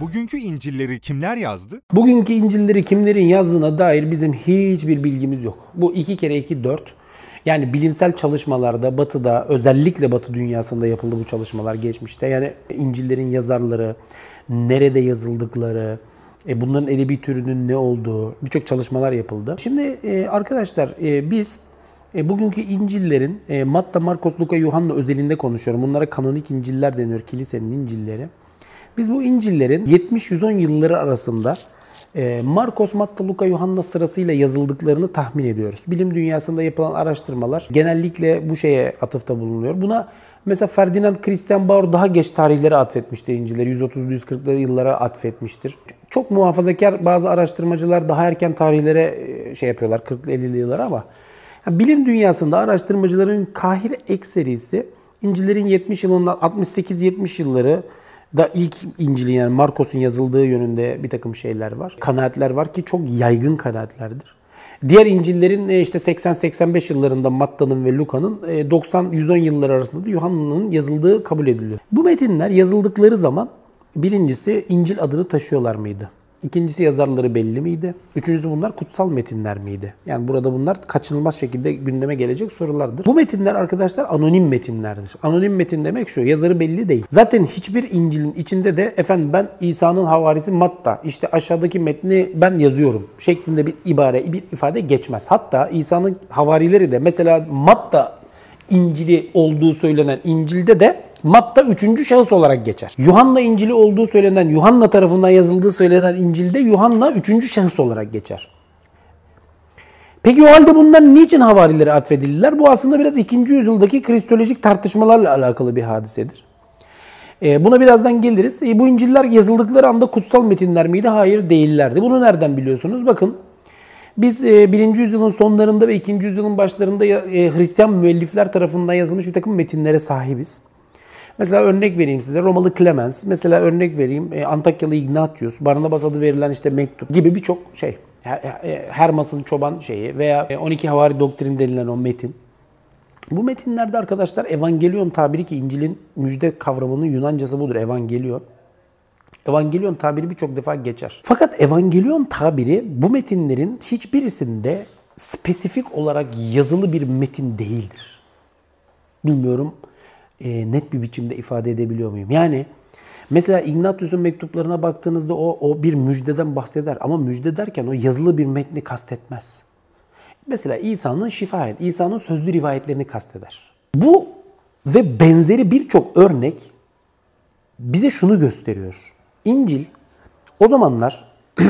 Bugünkü İncil'leri kimler yazdı? Bugünkü İncil'leri kimlerin yazdığına dair bizim hiçbir bilgimiz yok. Bu iki kere iki dört. Yani bilimsel çalışmalarda batıda özellikle batı dünyasında yapıldı bu çalışmalar geçmişte. Yani İncil'lerin yazarları, nerede yazıldıkları, e, bunların edebi türünün ne olduğu birçok çalışmalar yapıldı. Şimdi e, arkadaşlar e, biz e, bugünkü İncil'lerin e, Matta, Markos, Luka, Yuhanna özelinde konuşuyorum. Bunlara kanonik İncil'ler deniyor, kilisenin İncil'leri. Biz bu İncil'lerin 70-110 yılları arasında e, Markos, Matta, Luka, Yuhanna sırasıyla yazıldıklarını tahmin ediyoruz. Bilim dünyasında yapılan araştırmalar genellikle bu şeye atıfta bulunuyor. Buna mesela Ferdinand Christian Bauer daha geç tarihlere atfetmiştir İncil'leri. 130-140'lı yıllara atfetmiştir. Çok muhafazakar bazı araştırmacılar daha erken tarihlere e, şey yapıyorlar 40'lı 50'li yıllara ama yani bilim dünyasında araştırmacıların kahir ekserisi İncil'lerin 70 yılından 68-70 yılları da ilk İncil'in yani Markos'un yazıldığı yönünde bir takım şeyler var. Kanaatler var ki çok yaygın kanaatlerdir. Diğer İncil'lerin e, işte 80-85 yıllarında Matta'nın ve Luka'nın 90-110 e, yıllar arasında da Yuhanna'nın yazıldığı kabul ediliyor. Bu metinler yazıldıkları zaman birincisi İncil adını taşıyorlar mıydı? İkincisi yazarları belli miydi? Üçüncüsü bunlar kutsal metinler miydi? Yani burada bunlar kaçınılmaz şekilde gündeme gelecek sorulardır. Bu metinler arkadaşlar anonim metinlerdir. Anonim metin demek şu, yazarı belli değil. Zaten hiçbir İncil'in içinde de efendim ben İsa'nın havarisi Matta, işte aşağıdaki metni ben yazıyorum şeklinde bir ibare, bir ifade geçmez. Hatta İsa'nın havarileri de mesela Matta İncil'i olduğu söylenen İncil'de de Matta üçüncü şahıs olarak geçer. Yuhanna İncil'i olduğu söylenen, Yuhanna tarafından yazıldığı söylenen İncil'de Yuhanna üçüncü şahıs olarak geçer. Peki o halde bunlar niçin havarilere atfedildiler? Bu aslında biraz ikinci yüzyıldaki kristolojik tartışmalarla alakalı bir hadisedir. E, buna birazdan geliriz. E, bu İncil'ler yazıldıkları anda kutsal metinler miydi? Hayır değillerdi. Bunu nereden biliyorsunuz? Bakın biz e, 1. yüzyılın sonlarında ve 2. yüzyılın başlarında e, Hristiyan müellifler tarafından yazılmış bir takım metinlere sahibiz. Mesela örnek vereyim size Romalı Clemens, mesela örnek vereyim e, Antakyalı Ignatius, Barnabas adı verilen işte mektup gibi birçok şey. Hermas'ın çoban şeyi veya 12 e, Havari doktrin denilen o metin. Bu metinlerde arkadaşlar evangelion tabiri ki İncil'in müjde kavramının Yunancası budur evangelion. Evangelion tabiri birçok defa geçer. Fakat evangelion tabiri bu metinlerin hiçbirisinde spesifik olarak yazılı bir metin değildir. Bilmiyorum e, net bir biçimde ifade edebiliyor muyum? Yani mesela Ignatius'un mektuplarına baktığınızda o, o bir müjdeden bahseder ama müjde derken o yazılı bir metni kastetmez. Mesela İsa'nın şifayet, İsa'nın sözlü rivayetlerini kasteder. Bu ve benzeri birçok örnek bize şunu gösteriyor. İncil o zamanlar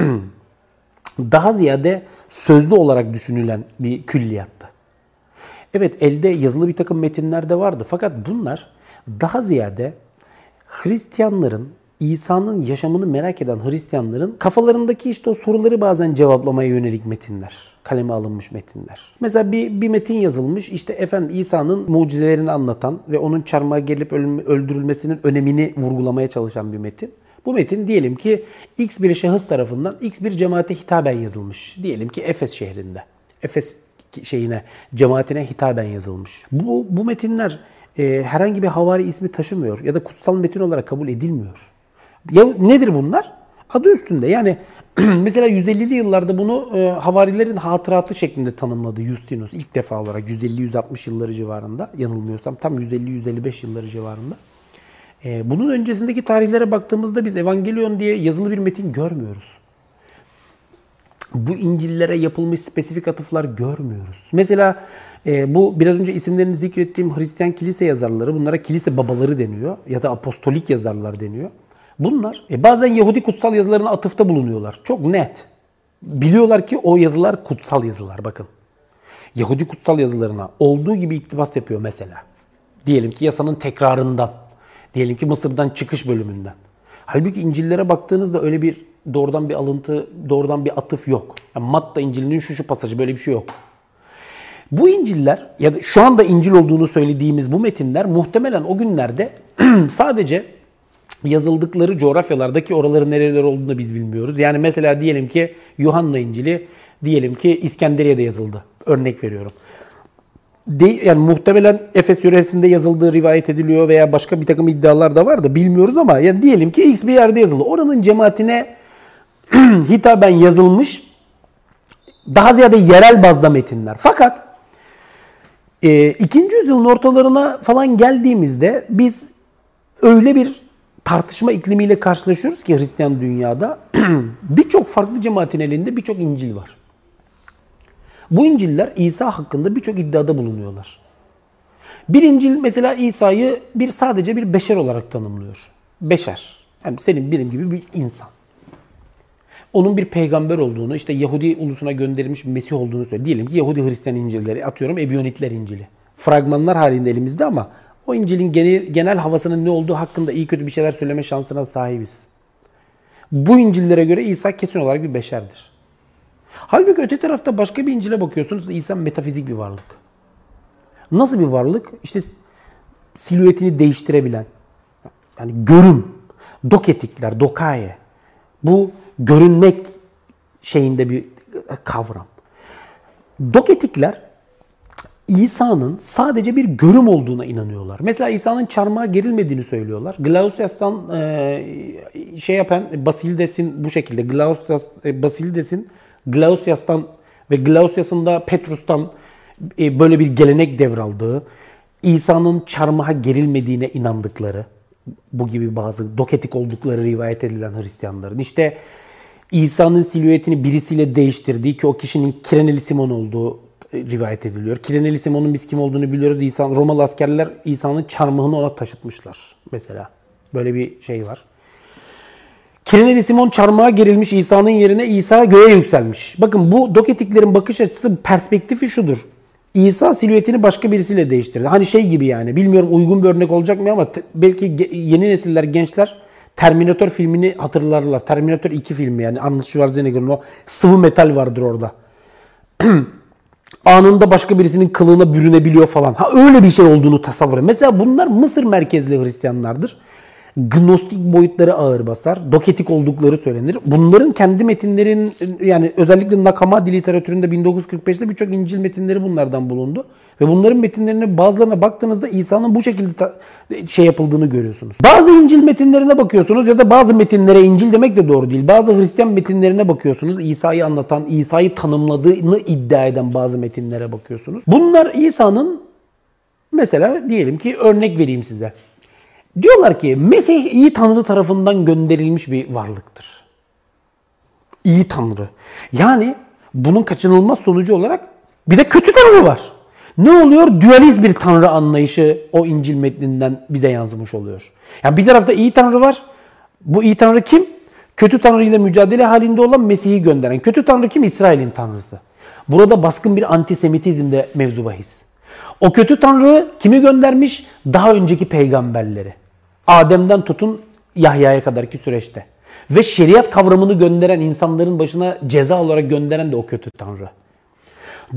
daha ziyade sözlü olarak düşünülen bir külliyattı. Evet elde yazılı bir takım metinler de vardı fakat bunlar daha ziyade Hristiyanların İsa'nın yaşamını merak eden Hristiyanların kafalarındaki işte o soruları bazen cevaplamaya yönelik metinler. Kaleme alınmış metinler. Mesela bir, bir metin yazılmış işte efendim İsa'nın mucizelerini anlatan ve onun çarmıha gelip öldürülmesinin önemini vurgulamaya çalışan bir metin. Bu metin diyelim ki X bir şahıs tarafından X bir cemaate hitaben yazılmış. Diyelim ki Efes şehrinde. Efes şeyine, cemaatine hitaben yazılmış. Bu, bu metinler e, herhangi bir havari ismi taşımıyor ya da kutsal metin olarak kabul edilmiyor. Ya nedir bunlar? Adı üstünde. Yani mesela 150'li yıllarda bunu e, havarilerin hatıratı şeklinde tanımladı Justinus ilk defa olarak 150-160 yılları civarında yanılmıyorsam tam 150-155 yılları civarında. E, bunun öncesindeki tarihlere baktığımızda biz Evangelion diye yazılı bir metin görmüyoruz bu İncil'lere yapılmış spesifik atıflar görmüyoruz. Mesela e, bu biraz önce isimlerini zikrettiğim Hristiyan kilise yazarları, bunlara kilise babaları deniyor ya da apostolik yazarlar deniyor. Bunlar e, bazen Yahudi kutsal yazılarına atıfta bulunuyorlar. Çok net. Biliyorlar ki o yazılar kutsal yazılar bakın. Yahudi kutsal yazılarına olduğu gibi iktibas yapıyor mesela. Diyelim ki yasanın tekrarından. Diyelim ki Mısır'dan çıkış bölümünden. Halbuki İncil'lere baktığınızda öyle bir doğrudan bir alıntı, doğrudan bir atıf yok. Yani Matta İncil'inin şu şu pasajı böyle bir şey yok. Bu İncil'ler ya da şu anda İncil olduğunu söylediğimiz bu metinler muhtemelen o günlerde sadece yazıldıkları coğrafyalardaki oraların nereler olduğunu biz bilmiyoruz. Yani mesela diyelim ki Yuhanna İncil'i diyelim ki İskenderiye'de yazıldı. Örnek veriyorum. De, yani muhtemelen Efes yöresinde yazıldığı rivayet ediliyor veya başka bir takım iddialar da var da bilmiyoruz ama yani diyelim ki X bir yerde yazıldı. Oranın cemaatine hitaben yazılmış daha ziyade yerel bazda metinler. Fakat e, ikinci yüzyılın ortalarına falan geldiğimizde biz öyle bir tartışma iklimiyle karşılaşıyoruz ki Hristiyan dünyada birçok farklı cemaatin elinde birçok İncil var. Bu İncil'ler İsa hakkında birçok iddiada bulunuyorlar. Bir İncil mesela İsa'yı bir sadece bir beşer olarak tanımlıyor. Beşer. Yani senin benim gibi bir insan. Onun bir peygamber olduğunu, işte Yahudi ulusuna gönderilmiş Mesih olduğunu söylüyor. Diyelim ki Yahudi Hristiyan İncil'leri, atıyorum Ebiyonitler İncil'i. Fragmanlar halinde elimizde ama o İncil'in genel, genel havasının ne olduğu hakkında iyi kötü bir şeyler söyleme şansına sahibiz. Bu İncil'lere göre İsa kesin olarak bir beşerdir. Halbuki öte tarafta başka bir İncil'e bakıyorsunuz İsa metafizik bir varlık. Nasıl bir varlık? İşte silüetini değiştirebilen, yani görüm, doketikler, dokaye. Bu görünmek şeyinde bir kavram. Doketikler İsa'nın sadece bir görüm olduğuna inanıyorlar. Mesela İsa'nın çarmıha gerilmediğini söylüyorlar. Glausias'tan e, şey yapan Basilides'in bu şekilde Glausias, e, Basilides'in Glausias'tan ve Glausias'ın da Petrus'tan e, böyle bir gelenek devraldığı, İsa'nın çarmıha gerilmediğine inandıkları, bu gibi bazı doketik oldukları rivayet edilen Hristiyanların. İşte İsa'nın silüetini birisiyle değiştirdiği ki o kişinin Kireneli Simon olduğu rivayet ediliyor. Kireneli Simon'un biz kim olduğunu biliyoruz. İsa, Romalı askerler İsa'nın çarmıhını ona taşıtmışlar mesela. Böyle bir şey var. Kireneli Simon çarmıha gerilmiş İsa'nın yerine İsa göğe yükselmiş. Bakın bu doketiklerin bakış açısı perspektifi şudur. İsa silüetini başka birisiyle değiştirdi. Hani şey gibi yani bilmiyorum uygun bir örnek olacak mı ama belki yeni nesiller gençler Terminator filmini hatırlarlar. Terminator 2 filmi yani Arnold Schwarzenegger'ın o sıvı metal vardır orada. Anında başka birisinin kılığına bürünebiliyor falan. Ha öyle bir şey olduğunu tasavvur Mesela bunlar Mısır merkezli Hristiyanlardır gnostik boyutları ağır basar. Doketik oldukları söylenir. Bunların kendi metinlerin yani özellikle Nakamadi literatüründe 1945'te birçok İncil metinleri bunlardan bulundu. Ve bunların metinlerine bazılarına baktığınızda İsa'nın bu şekilde şey yapıldığını görüyorsunuz. Bazı İncil metinlerine bakıyorsunuz ya da bazı metinlere İncil demek de doğru değil. Bazı Hristiyan metinlerine bakıyorsunuz. İsa'yı anlatan, İsa'yı tanımladığını iddia eden bazı metinlere bakıyorsunuz. Bunlar İsa'nın mesela diyelim ki örnek vereyim size. Diyorlar ki Mesih iyi Tanrı tarafından gönderilmiş bir varlıktır. İyi Tanrı. Yani bunun kaçınılmaz sonucu olarak bir de kötü Tanrı var. Ne oluyor? Dualiz bir Tanrı anlayışı o İncil metninden bize yansımış oluyor. Yani bir tarafta iyi Tanrı var. Bu iyi Tanrı kim? Kötü Tanrı ile mücadele halinde olan Mesih'i gönderen. Kötü Tanrı kim? İsrail'in Tanrısı. Burada baskın bir antisemitizm de mevzu bahis. O kötü Tanrı kimi göndermiş? Daha önceki peygamberleri. Adem'den tutun Yahya'ya kadarki süreçte. Ve şeriat kavramını gönderen insanların başına ceza olarak gönderen de o kötü tanrı.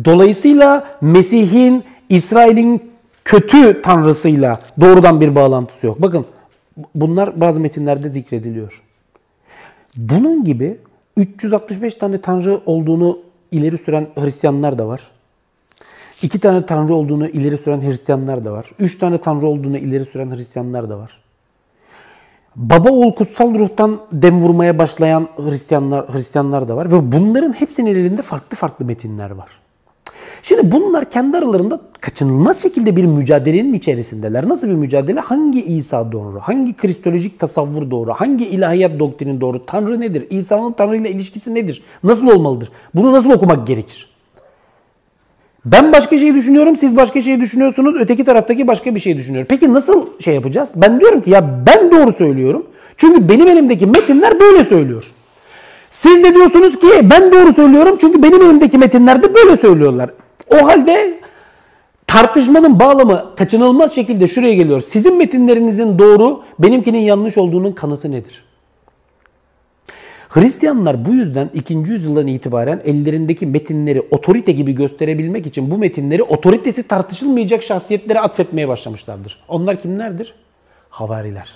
Dolayısıyla Mesih'in İsrail'in kötü tanrısıyla doğrudan bir bağlantısı yok. Bakın bunlar bazı metinlerde zikrediliyor. Bunun gibi 365 tane tanrı olduğunu ileri süren Hristiyanlar da var. İki tane tanrı olduğunu ileri süren Hristiyanlar da var. Üç tane tanrı olduğunu ileri süren Hristiyanlar da var. Baba oğul kutsal ruhtan dem vurmaya başlayan Hristiyanlar Hristiyanlar da var ve bunların hepsinin elinde farklı farklı metinler var. Şimdi bunlar kendi aralarında kaçınılmaz şekilde bir mücadelenin içerisindeler. Nasıl bir mücadele? Hangi İsa doğru? Hangi kristolojik tasavvur doğru? Hangi ilahiyat doktrinin doğru? Tanrı nedir? İsa'nın Tanrı ile ilişkisi nedir? Nasıl olmalıdır? Bunu nasıl okumak gerekir? Ben başka şey düşünüyorum, siz başka şey düşünüyorsunuz, öteki taraftaki başka bir şey düşünüyor. Peki nasıl şey yapacağız? Ben diyorum ki ya ben doğru söylüyorum. Çünkü benim elimdeki metinler böyle söylüyor. Siz de diyorsunuz ki ben doğru söylüyorum çünkü benim elimdeki metinler de böyle söylüyorlar. O halde tartışmanın bağlamı kaçınılmaz şekilde şuraya geliyor. Sizin metinlerinizin doğru, benimkinin yanlış olduğunun kanıtı nedir? Hristiyanlar bu yüzden 2. yüzyıldan itibaren ellerindeki metinleri otorite gibi gösterebilmek için bu metinleri otoritesi tartışılmayacak şahsiyetlere atfetmeye başlamışlardır. Onlar kimlerdir? Havariler.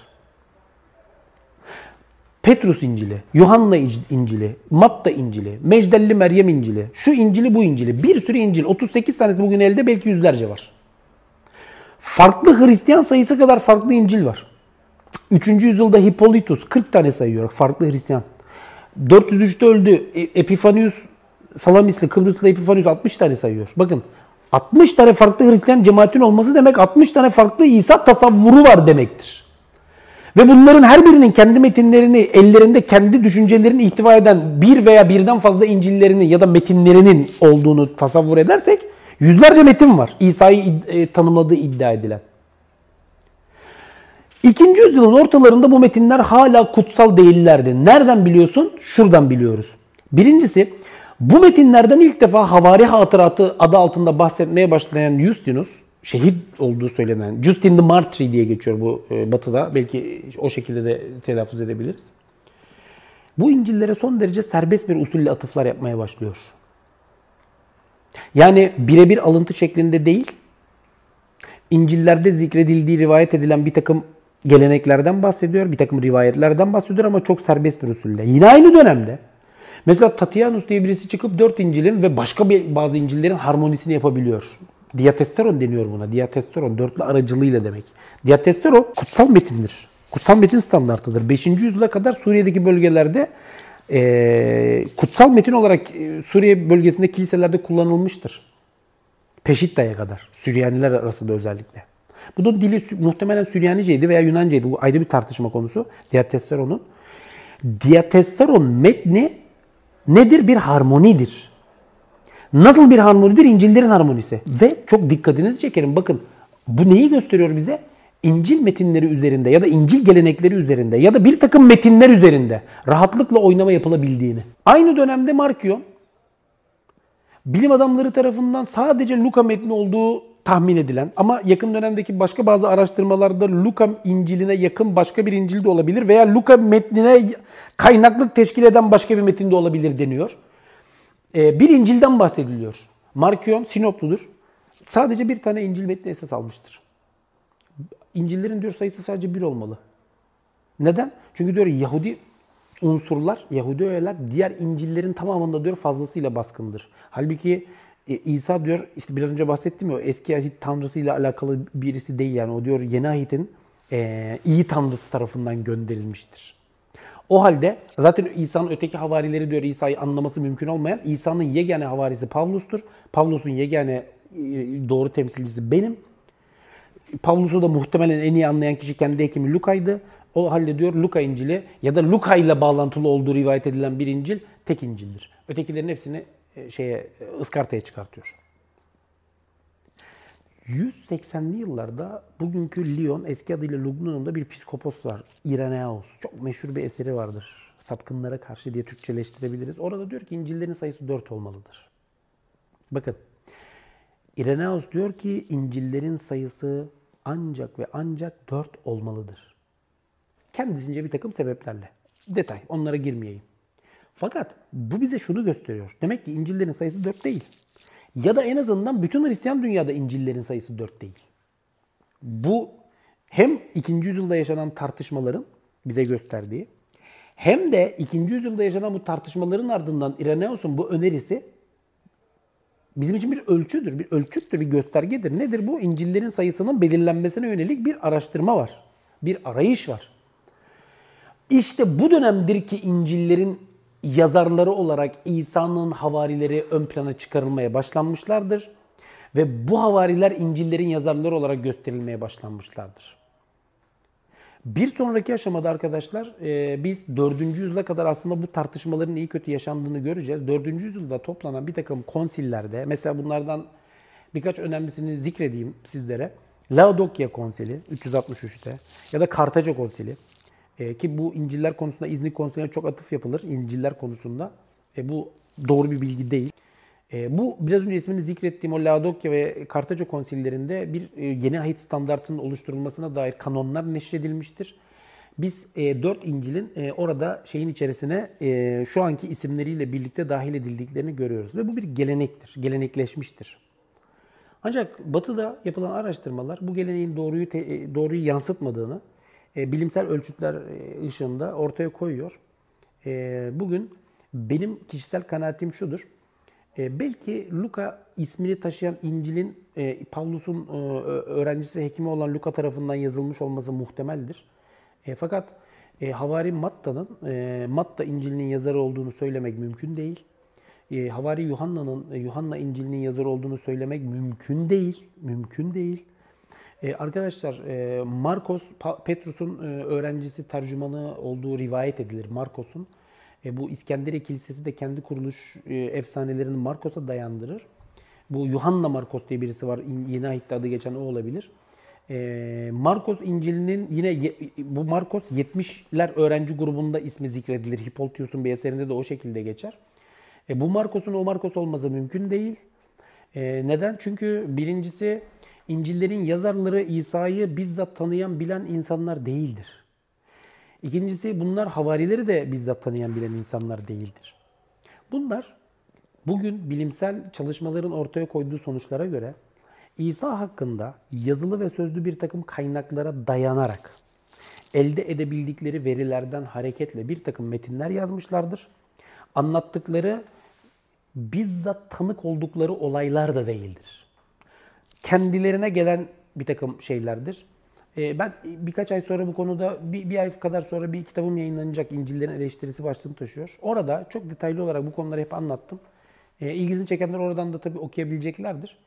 Petrus İncili, Yuhanna İncili, Matta İncili, Mecdelli Meryem İncili, şu İncili bu İncili. Bir sürü İncil. 38 tanesi bugün elde belki yüzlerce var. Farklı Hristiyan sayısı kadar farklı İncil var. 3. yüzyılda Hippolytus 40 tane sayıyor farklı Hristiyan. 403'te öldü. E, Epifanius Salamisli, Kıbrıslı Epifanius 60 tane sayıyor. Bakın 60 tane farklı Hristiyan cemaatin olması demek 60 tane farklı İsa tasavvuru var demektir. Ve bunların her birinin kendi metinlerini, ellerinde kendi düşüncelerini ihtiva eden bir veya birden fazla İncil'lerini ya da metinlerinin olduğunu tasavvur edersek yüzlerce metin var İsa'yı e, tanımladığı iddia edilen. İkinci yüzyılın ortalarında bu metinler hala kutsal değillerdi. Nereden biliyorsun? Şuradan biliyoruz. Birincisi bu metinlerden ilk defa havari hatıratı adı altında bahsetmeye başlayan Justinus, şehit olduğu söylenen, Justin the Martyr diye geçiyor bu e, batıda. Belki o şekilde de telaffuz edebiliriz. Bu İncil'lere son derece serbest bir usulle atıflar yapmaya başlıyor. Yani birebir alıntı şeklinde değil, İncil'lerde zikredildiği rivayet edilen bir takım geleneklerden bahsediyor, bir takım rivayetlerden bahsediyor ama çok serbest bir usulle. Yine aynı dönemde mesela Tatianus diye birisi çıkıp dört İncil'in ve başka bir, bazı İncil'lerin harmonisini yapabiliyor. Diatesteron deniyor buna. Diatesteron dörtlü aracılığıyla demek. Diatesteron kutsal metindir. Kutsal metin standartıdır. 5. yüzyıla kadar Suriye'deki bölgelerde e, kutsal metin olarak Suriye bölgesinde kiliselerde kullanılmıştır. Peşitta'ya kadar. Süryaniler arasında özellikle. Bu da dili muhtemelen Süryaniceydi veya Yunancaydı. Bu ayrı bir tartışma konusu. Diatesteron'un. Diatesteron metni nedir? Bir harmonidir. Nasıl bir harmonidir? İncil'lerin harmonisi. Ve çok dikkatinizi çekerim. Bakın bu neyi gösteriyor bize? İncil metinleri üzerinde ya da İncil gelenekleri üzerinde ya da bir takım metinler üzerinde rahatlıkla oynama yapılabildiğini. Aynı dönemde Markion bilim adamları tarafından sadece Luka metni olduğu tahmin edilen ama yakın dönemdeki başka bazı araştırmalarda Luka İncil'ine yakın başka bir İncil de olabilir veya Luka metnine kaynaklık teşkil eden başka bir metin de olabilir deniyor. Ee, bir İncil'den bahsediliyor. Markion Sinopludur. Sadece bir tane İncil metni esas almıştır. İncil'lerin diyor sayısı sadece bir olmalı. Neden? Çünkü diyor Yahudi unsurlar, Yahudi öğeler diğer İncil'lerin tamamında diyor fazlasıyla baskındır. Halbuki e, İsa diyor işte biraz önce bahsettim ya eski ahit tanrısıyla alakalı birisi değil yani o diyor yeni ahitin e, iyi tanrısı tarafından gönderilmiştir. O halde zaten İsa'nın öteki havarileri diyor İsa'yı anlaması mümkün olmayan İsa'nın yegane havarisi Pavlus'tur. Pavlus'un yegane e, doğru temsilcisi benim. Pavlus'u da muhtemelen en iyi anlayan kişi kendi hekimi Luka'ydı. O halde diyor Luka İncil'i ya da Luka ile bağlantılı olduğu rivayet edilen bir İncil tek İncil'dir. Ötekilerin hepsini şeye ıskartaya çıkartıyor. 180'li yıllarda bugünkü Lyon, eski adıyla Lugnon'da bir psikopos var. Irenaeus. Çok meşhur bir eseri vardır. Sapkınlara karşı diye Türkçeleştirebiliriz. Orada diyor ki İncil'lerin sayısı 4 olmalıdır. Bakın. Irenaeus diyor ki İncil'lerin sayısı ancak ve ancak 4 olmalıdır. Kendisince bir takım sebeplerle. Detay. Onlara girmeyeyim. Fakat bu bize şunu gösteriyor. Demek ki İncil'lerin sayısı 4 değil. Ya da en azından bütün Hristiyan dünyada İncil'lerin sayısı 4 değil. Bu hem 2. yüzyılda yaşanan tartışmaların bize gösterdiği hem de 2. yüzyılda yaşanan bu tartışmaların ardından Irenaeus'un bu önerisi bizim için bir ölçüdür, bir ölçüttür, bir göstergedir. Nedir bu? İncil'lerin sayısının belirlenmesine yönelik bir araştırma var. Bir arayış var. İşte bu dönemdir ki İncil'lerin yazarları olarak İsa'nın havarileri ön plana çıkarılmaya başlanmışlardır. Ve bu havariler İncil'lerin yazarları olarak gösterilmeye başlanmışlardır. Bir sonraki aşamada arkadaşlar e, biz 4. yüzyıla kadar aslında bu tartışmaların iyi kötü yaşandığını göreceğiz. 4. yüzyılda toplanan bir takım konsillerde mesela bunlardan birkaç önemlisini zikredeyim sizlere. Laodokya konsili 363'te ya da Kartaca konsili e, ki bu İncil'ler konusunda İznik konusuna çok atıf yapılır İncil'ler konusunda. E, bu doğru bir bilgi değil. E, bu biraz önce ismini zikrettiğim o Laodokya ve Kartaca konsillerinde bir e, yeni ahit standartının oluşturulmasına dair kanonlar neşredilmiştir. Biz e, 4 İncil'in e, orada şeyin içerisine e, şu anki isimleriyle birlikte dahil edildiklerini görüyoruz. Ve bu bir gelenektir, gelenekleşmiştir. Ancak Batı'da yapılan araştırmalar bu geleneğin doğruyu te, e, doğruyu yansıtmadığını, e, bilimsel ölçütler e, ışığında ortaya koyuyor. E, bugün benim kişisel kanaatim şudur. Belki Luka ismini taşıyan İncil'in e, Pavlus'un öğrencisi ve hekimi olan Luka tarafından yazılmış olması muhtemeldir. Fakat Havari Matta'nın Matta İncil'inin yazarı olduğunu söylemek mümkün değil. Havari Yuhanna'nın e, Yuhanna İncil'inin yazarı olduğunu söylemek mümkün değil. Mümkün değil. E, arkadaşlar e, Markos Pa- Petrus'un e, öğrencisi tercümanı olduğu rivayet edilir Markos'un. E, bu İskenderiye Kilisesi de kendi kuruluş e, efsanelerini Markos'a dayandırır. Bu Yuhanna Markos diye birisi var. Yeni Ahit'te adı geçen o olabilir. E, Markos İncil'inin yine ye- bu Markos 70'ler öğrenci grubunda ismi zikredilir. Hippolytus'un bir eserinde de o şekilde geçer. E, bu Markos'un o Markos olması mümkün değil. E, neden? Çünkü birincisi İncil'lerin yazarları İsa'yı bizzat tanıyan, bilen insanlar değildir. İkincisi bunlar havarileri de bizzat tanıyan, bilen insanlar değildir. Bunlar bugün bilimsel çalışmaların ortaya koyduğu sonuçlara göre İsa hakkında yazılı ve sözlü bir takım kaynaklara dayanarak elde edebildikleri verilerden hareketle bir takım metinler yazmışlardır. Anlattıkları bizzat tanık oldukları olaylar da değildir. Kendilerine gelen bir takım şeylerdir. Ee, Ben birkaç ay sonra bu konuda, bir, bir ay kadar sonra bir kitabım yayınlanacak. İncil'lerin eleştirisi başlığını taşıyor. Orada çok detaylı olarak bu konuları hep anlattım. İlgisini çekenler oradan da tabii okuyabileceklerdir.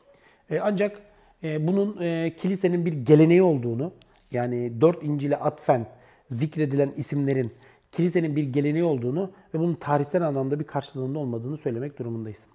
Ee, Ancak e, bunun e, kilisenin bir geleneği olduğunu, yani dört İncil'e atfen zikredilen isimlerin kilisenin bir geleneği olduğunu ve bunun tarihsel anlamda bir karşılığında olmadığını söylemek durumundayız.